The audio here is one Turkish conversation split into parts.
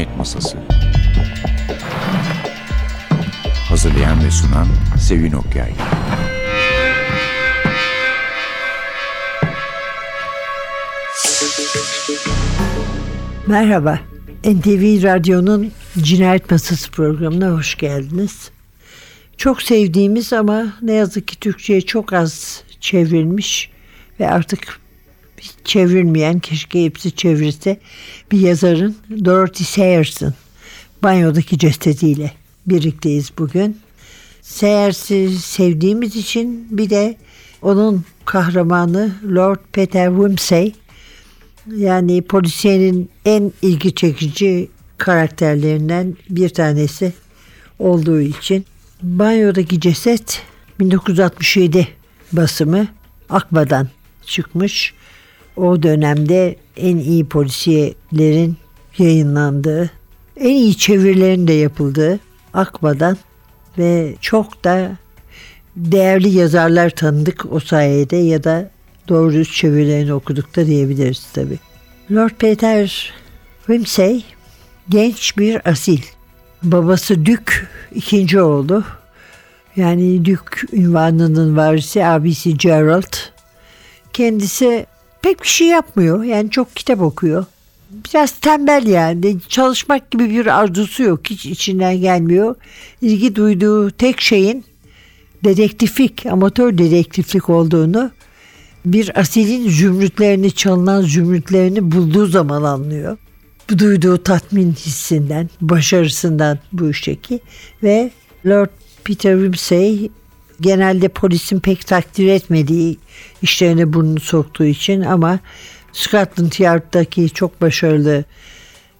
Cinayet Masası. Hazırlayan ve sunan Sevin Okyay. Merhaba, NTV Radyo'nun Cinayet Masası programına hoş geldiniz. Çok sevdiğimiz ama ne yazık ki Türkçe'ye çok az çevrilmiş ve artık çevrilmeyen, keşke hepsi çevirse bir yazarın Dorothy Sayers'ın banyodaki cesediyle birlikteyiz bugün. Sayers'i sevdiğimiz için bir de onun kahramanı Lord Peter Wimsey yani polisiyenin en ilgi çekici karakterlerinden bir tanesi olduğu için banyodaki ceset 1967 basımı Akba'dan çıkmış. O dönemde en iyi polisiyelerin yayınlandığı, en iyi çevirilerin de yapıldığı Akba'dan ve çok da değerli yazarlar tanıdık o sayede ya da doğru düz çevirilerini okuduk da diyebiliriz tabi. Lord Peter Wimsey genç bir asil. Babası Dük ikinci oğlu. Yani Dük ünvanının varisi abisi Gerald. Kendisi pek bir şey yapmıyor. Yani çok kitap okuyor. Biraz tembel yani. Çalışmak gibi bir arzusu yok. Hiç içinden gelmiyor. İlgi duyduğu tek şeyin dedektiflik, amatör dedektiflik olduğunu bir asilin zümrütlerini, çalınan zümrütlerini bulduğu zaman anlıyor. Duyduğu tatmin hissinden, başarısından bu işteki ve Lord Peter Wimsey genelde polisin pek takdir etmediği işlerine burnunu soktuğu için ama Scotland Yard'daki çok başarılı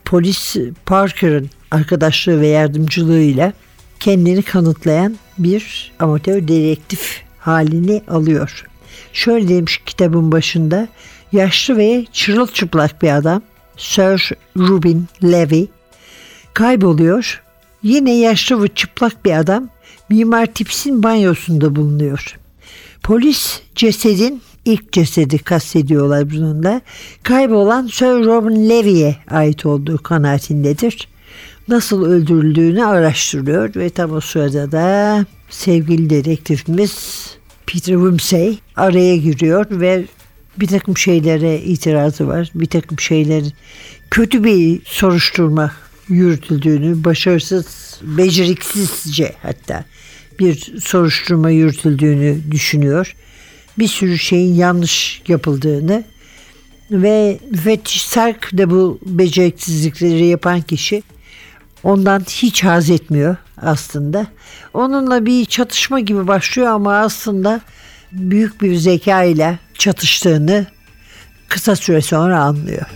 polis Parker'ın arkadaşlığı ve yardımcılığıyla kendini kanıtlayan bir amatör dedektif halini alıyor. Şöyle demiş kitabın başında yaşlı ve çırılçıplak bir adam Sir Rubin Levy kayboluyor. Yine yaşlı ve çıplak bir adam Mimar Tips'in banyosunda bulunuyor. Polis cesedin ilk cesedi kastediyorlar bununla. Kaybolan Sir Robin Levy'e ait olduğu kanaatindedir. Nasıl öldürüldüğünü araştırıyor ve tam o sırada da sevgili dedektifimiz Peter Wimsey araya giriyor ve bir takım şeylere itirazı var. Bir takım şeyler kötü bir soruşturma yürütüldüğünü, başarısız, beceriksizce hatta bir soruşturma yürütüldüğünü düşünüyor. Bir sürü şeyin yanlış yapıldığını ve müfettiş Sark da bu beceriksizlikleri yapan kişi ondan hiç haz etmiyor aslında. Onunla bir çatışma gibi başlıyor ama aslında büyük bir zeka ile çatıştığını kısa süre sonra anlıyor.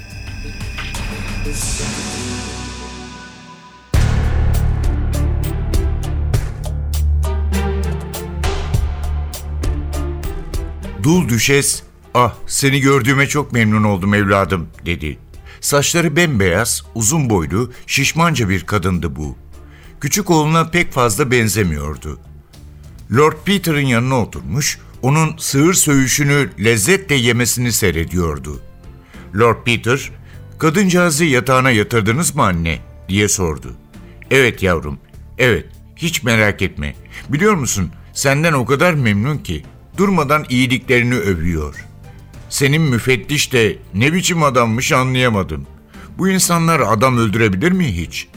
Dul düşes, ah seni gördüğüme çok memnun oldum evladım dedi. Saçları bembeyaz, uzun boylu, şişmanca bir kadındı bu. Küçük oğluna pek fazla benzemiyordu. Lord Peter'ın yanına oturmuş, onun sığır söğüşünü lezzetle yemesini seyrediyordu. Lord Peter, kadıncağızı yatağına yatırdınız mı anne? diye sordu. Evet yavrum, evet, hiç merak etme. Biliyor musun, senden o kadar memnun ki, durmadan iyiliklerini övüyor. Senin müfettiş de ne biçim adammış anlayamadım. Bu insanlar adam öldürebilir mi hiç?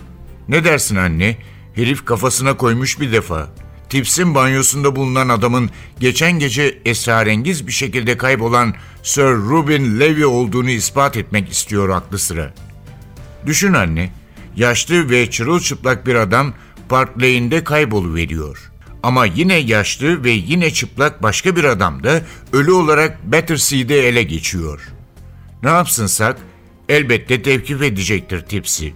Ne dersin anne? Herif kafasına koymuş bir defa. Tips'in banyosunda bulunan adamın geçen gece esrarengiz bir şekilde kaybolan Sir Rubin Levy olduğunu ispat etmek istiyor aklı sıra. Düşün anne, yaşlı ve çırılçıplak bir adam Park Lane'de kayboluveriyor. Ama yine yaşlı ve yine çıplak başka bir adam da ölü olarak Battersea'de ele geçiyor. Ne yapsınsak elbette tevkif edecektir Tips'i.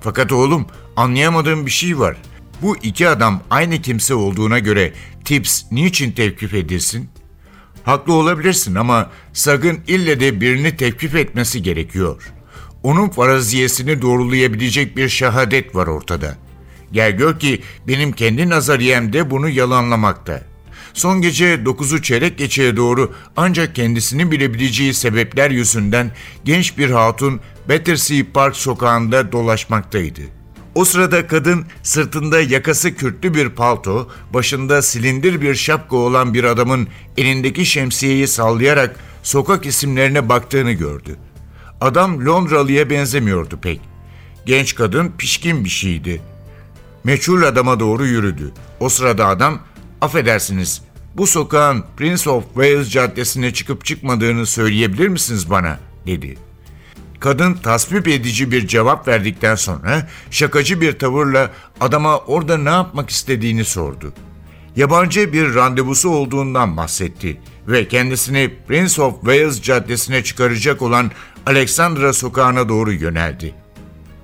Fakat oğlum anlayamadığım bir şey var. Bu iki adam aynı kimse olduğuna göre Tips niçin tevkif edilsin? Haklı olabilirsin ama Sag'ın ille de birini tevkif etmesi gerekiyor. Onun faraziyesini doğrulayabilecek bir şehadet var ortada. Gel gör ki benim kendi nazariyem de bunu yalanlamakta. Son gece 9'u çeyrek geçeye doğru ancak kendisini bilebileceği sebepler yüzünden genç bir hatun Battersea Park sokağında dolaşmaktaydı. O sırada kadın sırtında yakası kürklü bir palto, başında silindir bir şapka olan bir adamın elindeki şemsiyeyi sallayarak sokak isimlerine baktığını gördü. Adam Londralı'ya benzemiyordu pek. Genç kadın pişkin bir şeydi. Meçhul adama doğru yürüdü. O sırada adam, affedersiniz, bu sokağın Prince of Wales caddesine çıkıp çıkmadığını söyleyebilir misiniz bana, dedi. Kadın tasvip edici bir cevap verdikten sonra şakacı bir tavırla adama orada ne yapmak istediğini sordu. Yabancı bir randevusu olduğundan bahsetti ve kendisini Prince of Wales caddesine çıkaracak olan Alexandra sokağına doğru yöneldi.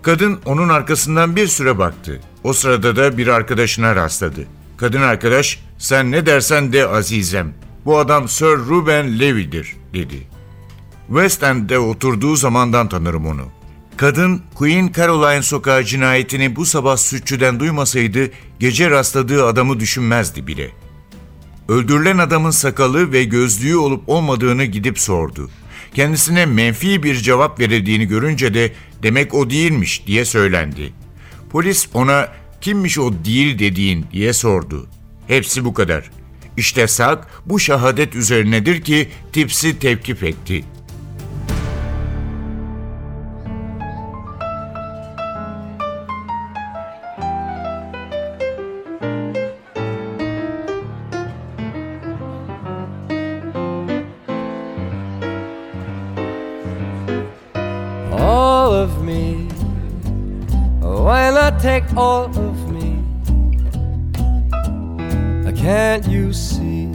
Kadın onun arkasından bir süre baktı. O sırada da bir arkadaşına rastladı. Kadın arkadaş, sen ne dersen de azizem. Bu adam Sir Ruben Levy'dir, dedi. West End'de oturduğu zamandan tanırım onu. Kadın, Queen Caroline sokağı cinayetini bu sabah sütçüden duymasaydı gece rastladığı adamı düşünmezdi bile. Öldürülen adamın sakalı ve gözlüğü olup olmadığını gidip sordu. Kendisine menfi bir cevap verildiğini görünce de demek o değilmiş diye söylendi. Polis ona kimmiş o değil dediğin diye sordu. Hepsi bu kadar. İşte sak bu şahadet üzerinedir ki tipsi tevkif etti. Not take all of me? Can't you see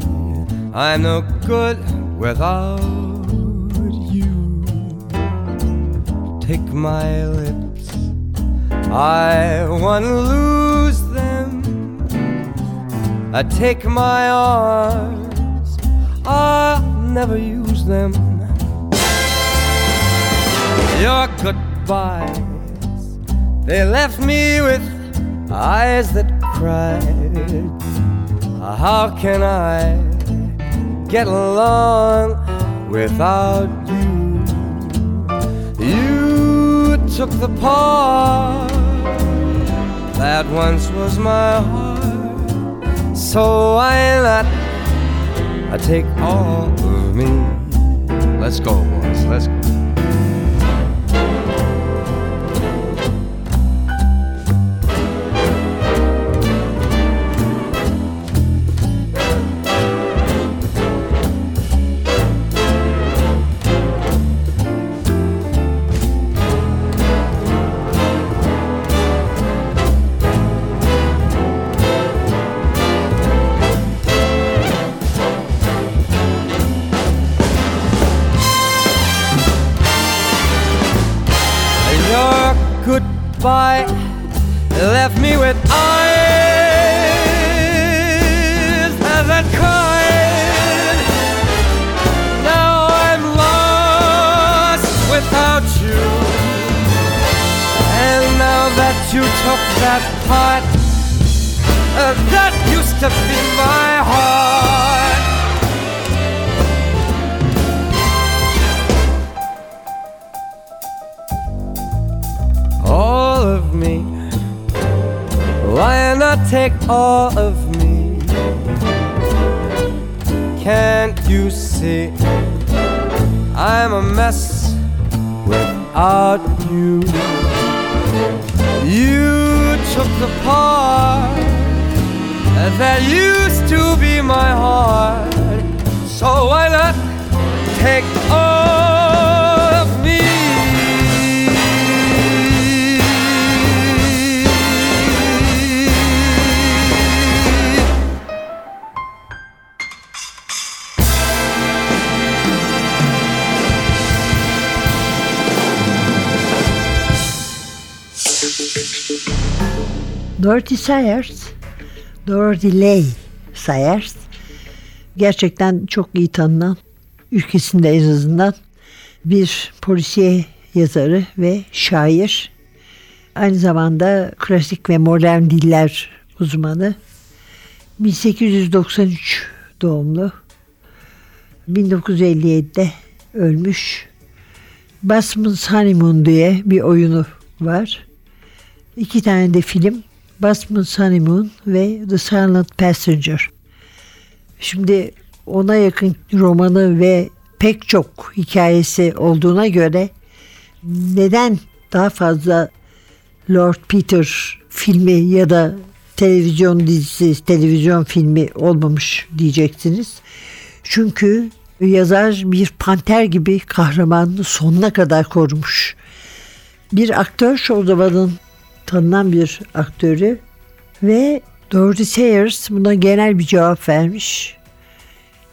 I'm no good without you? Take my lips, I wanna lose them. I take my arms, I'll never use them your goodbyes. They left me with eyes that cried. How can I get along without you? You took the part that once was my heart. So why not I take all of me? Let's go, boys. Let's go. Took that part uh, that used to be my heart. all of me. Why not take all of me? Can't you see I'm a mess without you? You the part that used to be my heart. So why not take Dorothy Sayers, Dorothy Lay Sayers gerçekten çok iyi tanınan, ülkesinde en azından bir polisiye yazarı ve şair. Aynı zamanda klasik ve modern diller uzmanı. 1893 doğumlu. 1957'de ölmüş. Basman's Honeymoon diye bir oyunu var. İki tane de film. Basman's Honeymoon ve The Silent Passenger. Şimdi ona yakın romanı ve pek çok hikayesi olduğuna göre neden daha fazla Lord Peter filmi ya da televizyon dizisi, televizyon filmi olmamış diyeceksiniz. Çünkü yazar bir panter gibi kahramanını sonuna kadar korumuş. Bir aktör o zamanın tanınan bir aktörü ve Dorothy Sayers buna genel bir cevap vermiş.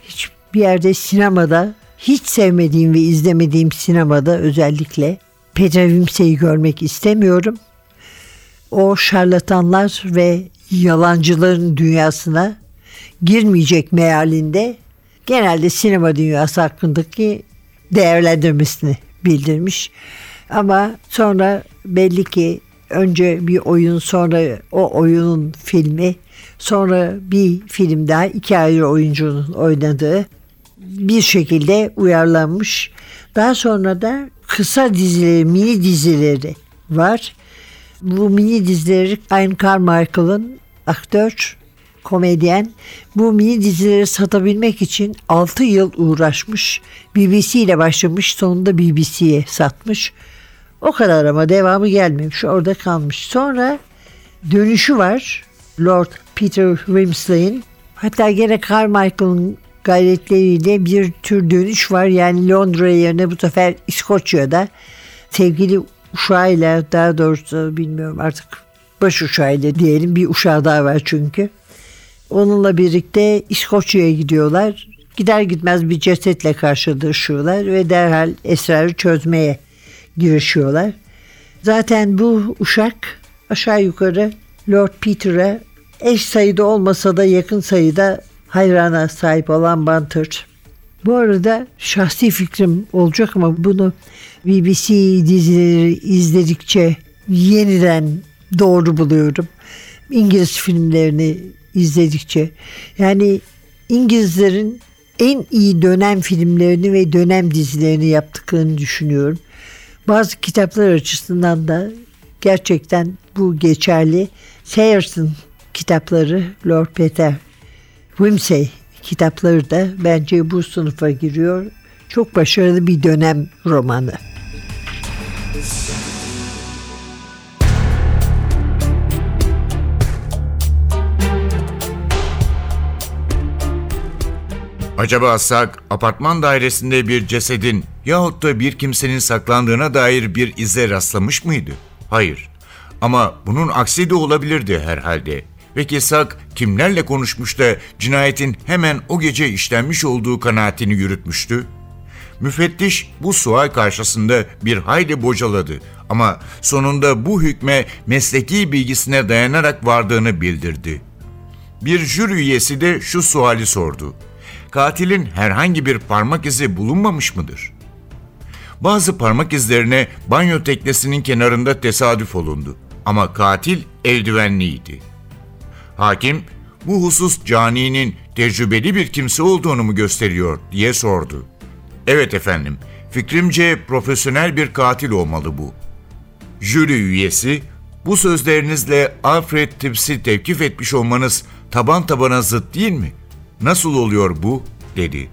Hiçbir yerde sinemada hiç sevmediğim ve izlemediğim sinemada özellikle Petra Vimse'yi görmek istemiyorum. O şarlatanlar ve yalancıların dünyasına girmeyecek mealinde genelde sinema dünyası hakkındaki değerlendirmesini bildirmiş. Ama sonra belli ki önce bir oyun sonra o oyunun filmi sonra bir film daha iki ayrı oyuncunun oynadığı bir şekilde uyarlanmış. Daha sonra da kısa dizileri, mini dizileri var. Bu mini dizileri Ian Carmichael'ın aktör, komedyen bu mini dizileri satabilmek için 6 yıl uğraşmış. BBC ile başlamış sonunda BBC'ye satmış. O kadar ama devamı gelmemiş orada kalmış. Sonra dönüşü var Lord Peter Wimsley'in. Hatta gene Carmichael'ın gayretleriyle bir tür dönüş var. Yani Londra yerine bu sefer İskoçya'da sevgili uşağıyla daha doğrusu bilmiyorum artık baş uşağıyla diyelim bir uşağı daha var çünkü. Onunla birlikte İskoçya'ya gidiyorlar. Gider gitmez bir cesetle karşılaşıyorlar ve derhal esrarı çözmeye girişiyorlar. Zaten bu uşak aşağı yukarı Lord Peter'a eş sayıda olmasa da yakın sayıda hayrana sahip olan Banter. Bu arada şahsi fikrim olacak ama bunu BBC dizileri izledikçe yeniden doğru buluyorum. İngiliz filmlerini izledikçe. Yani İngilizlerin en iyi dönem filmlerini ve dönem dizilerini yaptıklarını düşünüyorum. Bazı kitaplar açısından da gerçekten bu geçerli. Sayers'ın kitapları Lord Peter Wimsey kitapları da bence bu sınıfa giriyor. Çok başarılı bir dönem romanı. Acaba Sak apartman dairesinde bir cesedin yahut da bir kimsenin saklandığına dair bir ize rastlamış mıydı? Hayır. Ama bunun aksi de olabilirdi herhalde. Peki Sak kimlerle konuşmuş da cinayetin hemen o gece işlenmiş olduğu kanaatini yürütmüştü? Müfettiş bu sual karşısında bir hayli bocaladı ama sonunda bu hükme mesleki bilgisine dayanarak vardığını bildirdi. Bir jüri üyesi de şu suali sordu. Katilin herhangi bir parmak izi bulunmamış mıdır? Bazı parmak izlerine banyo teknesinin kenarında tesadüf olundu ama katil eldivenliydi. Hakim, bu husus caninin tecrübeli bir kimse olduğunu mu gösteriyor diye sordu. Evet efendim, fikrimce profesyonel bir katil olmalı bu. Jüri üyesi, bu sözlerinizle Alfred Tibbs'i tevkif etmiş olmanız taban tabana zıt değil mi? Nasıl oluyor bu? dedi.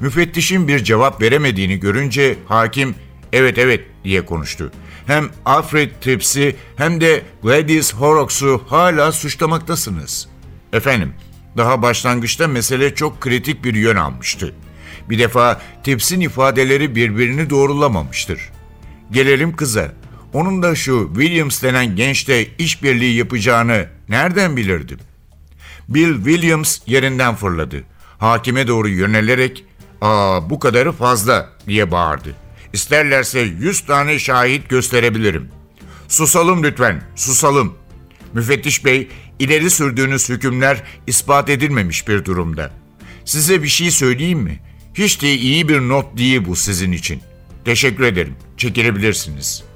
Müfettişin bir cevap veremediğini görünce hakim evet evet diye konuştu. Hem Alfred Tibbs'i hem de Gladys Horrocks'u hala suçlamaktasınız. Efendim, daha başlangıçta mesele çok kritik bir yön almıştı. Bir defa Tibbs'in ifadeleri birbirini doğrulamamıştır. Gelelim kıza. Onun da şu Williams denen gençle işbirliği yapacağını nereden bilirdim? Bill Williams yerinden fırladı. Hakime doğru yönelerek ''Aa bu kadarı fazla'' diye bağırdı. İsterlerse yüz tane şahit gösterebilirim. Susalım lütfen, susalım. Müfettiş bey, ileri sürdüğünüz hükümler ispat edilmemiş bir durumda. Size bir şey söyleyeyim mi? Hiç de iyi bir not değil bu sizin için. Teşekkür ederim, çekilebilirsiniz.''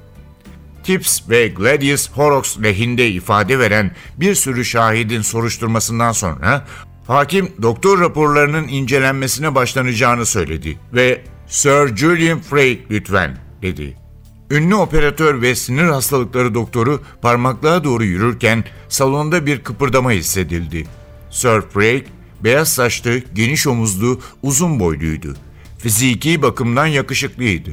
Tips ve Gladius Horrocks lehinde ifade veren bir sürü şahidin soruşturmasından sonra Hakim doktor raporlarının incelenmesine başlanacağını söyledi ve Sir Julian Frey lütfen dedi. Ünlü operatör ve sinir hastalıkları doktoru parmaklığa doğru yürürken salonda bir kıpırdama hissedildi. Sir Frey beyaz saçlı, geniş omuzlu, uzun boyluydu. Fiziki bakımdan yakışıklıydı.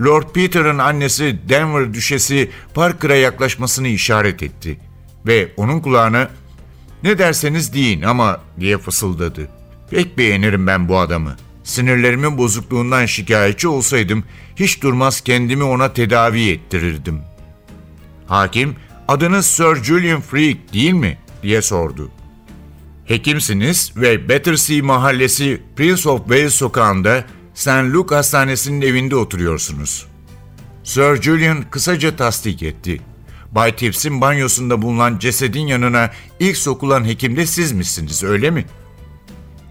Lord Peter'ın annesi Denver düşesi Parker'a yaklaşmasını işaret etti ve onun kulağına ne derseniz deyin ama diye fısıldadı. Pek beğenirim ben bu adamı. Sinirlerimin bozukluğundan şikayetçi olsaydım hiç durmaz kendimi ona tedavi ettirirdim. Hakim, adınız Sir Julian Freak değil mi? diye sordu. Hekimsiniz ve Battersea Mahallesi Prince of Wales sokağında St. Luke Hastanesi'nin evinde oturuyorsunuz. Sir Julian kısaca tasdik etti. Bay Tips'in banyosunda bulunan cesedin yanına ilk sokulan hekim de siz misiniz öyle mi?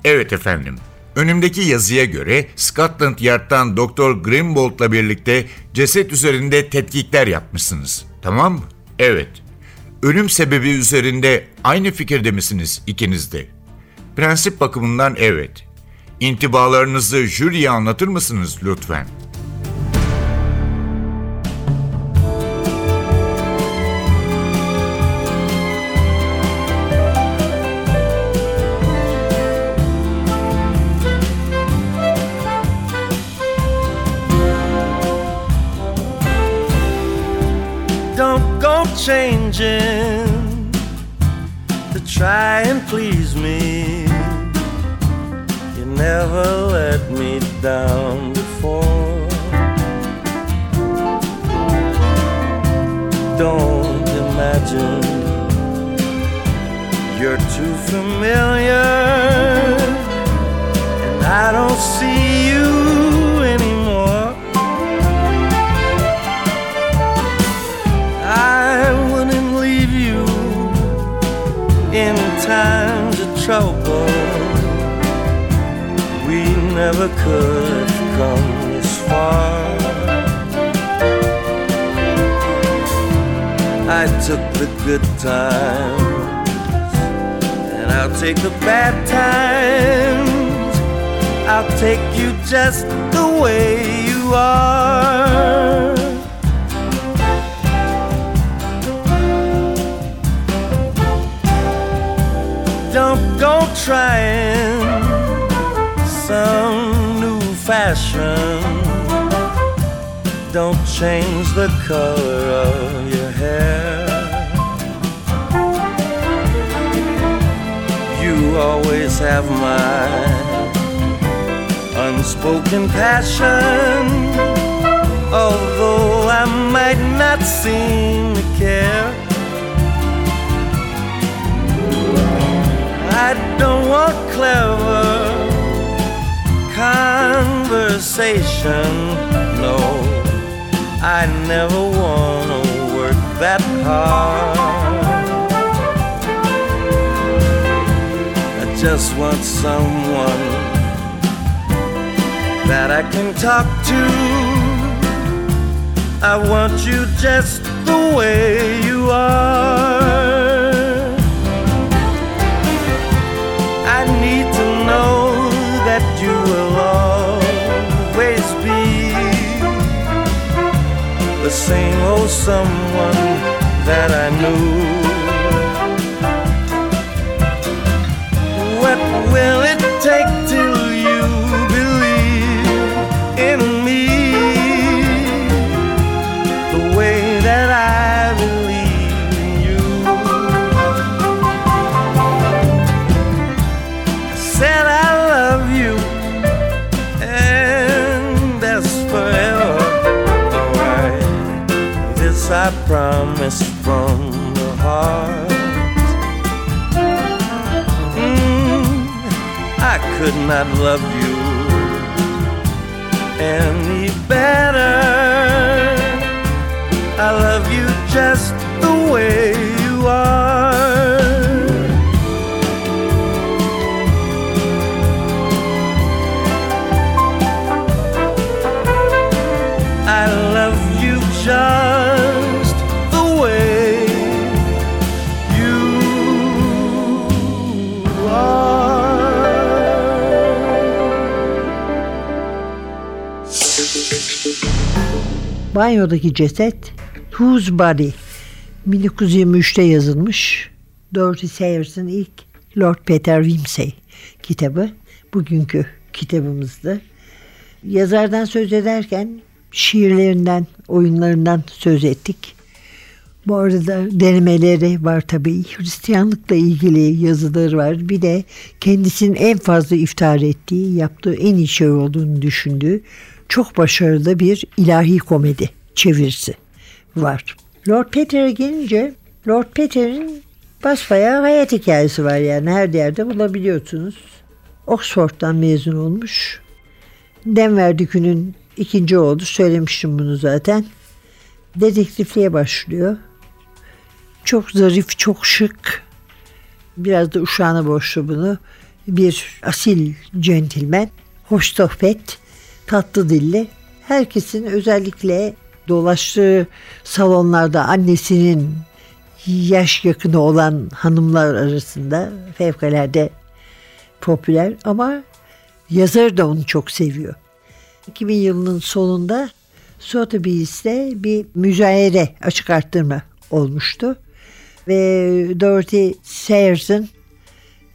Evet efendim. Önümdeki yazıya göre Scotland Yard'dan Doktor Grimbold'la birlikte ceset üzerinde tetkikler yapmışsınız. Tamam mı? Evet. Ölüm sebebi üzerinde aynı fikirde misiniz ikiniz de? Prensip bakımından evet. İntibalarınızı jüriye anlatır mısınız lütfen? Changing to try and please me. You never let me down before. Don't imagine you're too familiar, and I don't see never could have come this far. I took the good times, and I'll take the bad times. I'll take you just the way you are. Don't go trying Don't change the color of your hair. You always have my unspoken passion. Although I might not seem to care. I don't want clever conversation. No, I never want to work that hard. I just want someone that I can talk to. I want you just the way you are. The same old someone that I knew. What will promise from the heart. Mm, I could not love you any better. I love you just the way you are. Banyodaki ceset Whose Body 1923'te yazılmış. Dorothy Sayers'ın ilk Lord Peter Wimsey kitabı. Bugünkü kitabımızdı. Yazardan söz ederken şiirlerinden, oyunlarından söz ettik. Bu arada denemeleri var tabii. Hristiyanlıkla ilgili yazıları var. Bir de kendisinin en fazla iftihar ettiği, yaptığı en iyi şey olduğunu düşündüğü çok başarılı bir ilahi komedi çevirisi var. Lord Peter'e gelince Lord Peter'in basbayağı hayat hikayesi var yani her yerde bulabiliyorsunuz. Oxford'dan mezun olmuş. Denver Dükü'nün ikinci oğlu söylemiştim bunu zaten. Dedektifliğe başlıyor. Çok zarif, çok şık. Biraz da uşağına borçlu bunu. Bir asil centilmen, hoş sohbet, tatlı dilli. Herkesin özellikle dolaştığı salonlarda annesinin yaş yakını olan hanımlar arasında fevkalade popüler ama yazar da onu çok seviyor. 2000 yılının sonunda Sotheby's'te bir müzayede açık arttırma olmuştu. Ve Dorothy Sayers'ın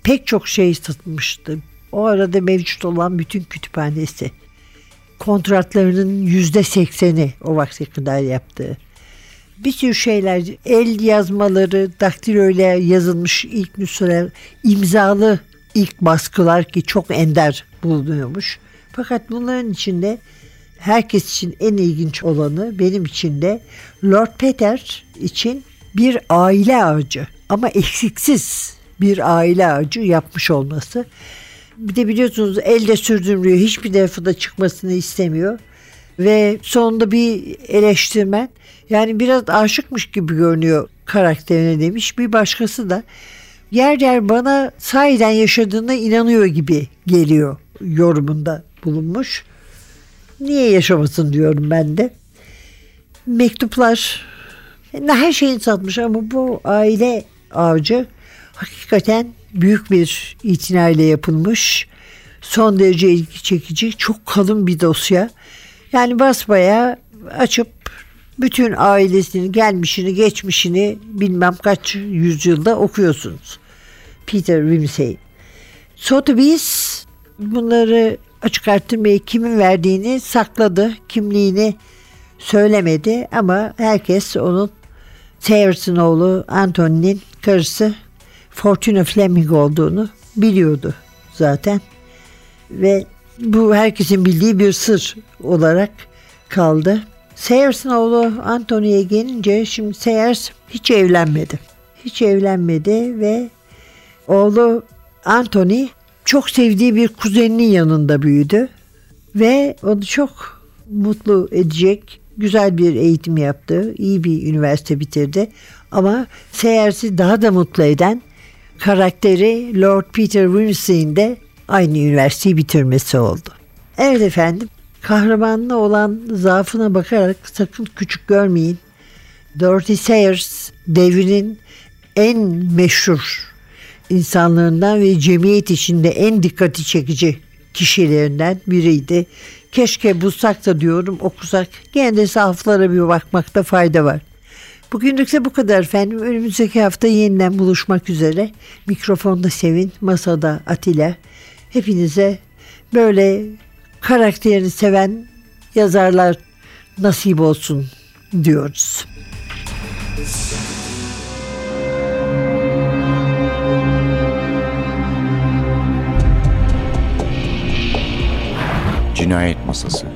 pek çok şey satılmıştı. O arada mevcut olan bütün kütüphanesi. Kontratlarının yüzde sekseni o vakte kadar yaptığı. Bir sürü şeyler, el yazmaları, daktiloyla yazılmış ilk nüshalar, imzalı ilk baskılar ki çok ender bulunuyormuş. Fakat bunların içinde herkes için en ilginç olanı benim için de Lord Peter için bir aile ağacı ama eksiksiz bir aile ağacı yapmış olması. Bir de biliyorsunuz elde sürdürülüyor. Hiçbir defada çıkmasını istemiyor. Ve sonunda bir eleştirmen yani biraz aşıkmış gibi görünüyor karakterine demiş. Bir başkası da yer yer bana sahiden yaşadığına inanıyor gibi geliyor yorumunda bulunmuş. Niye yaşamasın diyorum ben de. Mektuplar her şeyini satmış ama bu aile ağacı hakikaten büyük bir itinayla yapılmış. Son derece ilgi çekici, çok kalın bir dosya. Yani basbaya açıp bütün ailesinin gelmişini, geçmişini bilmem kaç yüzyılda okuyorsunuz. Peter Wimsey. Sotheby's bunları açık arttırmayı kimin verdiğini sakladı. Kimliğini söylemedi ama herkes onun Sayers'ın oğlu Anthony'nin karısı Fortuna Fleming olduğunu biliyordu zaten. Ve bu herkesin bildiği bir sır olarak kaldı. Sayers'ın oğlu Anthony'ye gelince şimdi Sayers hiç evlenmedi. Hiç evlenmedi ve oğlu Anthony çok sevdiği bir kuzeninin yanında büyüdü ve onu çok mutlu edecek güzel bir eğitim yaptı. iyi bir üniversite bitirdi. Ama Sayers'i daha da mutlu eden karakteri Lord Peter Wimsey'in de aynı üniversiteyi bitirmesi oldu. Evet efendim kahramanına olan zaafına bakarak sakın küçük görmeyin. Dorothy Sayers devrinin en meşhur insanlarından ve cemiyet içinde en dikkati çekici kişilerinden biriydi. Keşke bulsak da diyorum okusak. Gene de sahaflara bir bakmakta fayda var. Bugünlükse bu kadar efendim. Önümüzdeki hafta yeniden buluşmak üzere. Mikrofonda Sevin, masada Atilla. Hepinize böyle karakterini seven yazarlar nasip olsun diyoruz. Cinayet Masası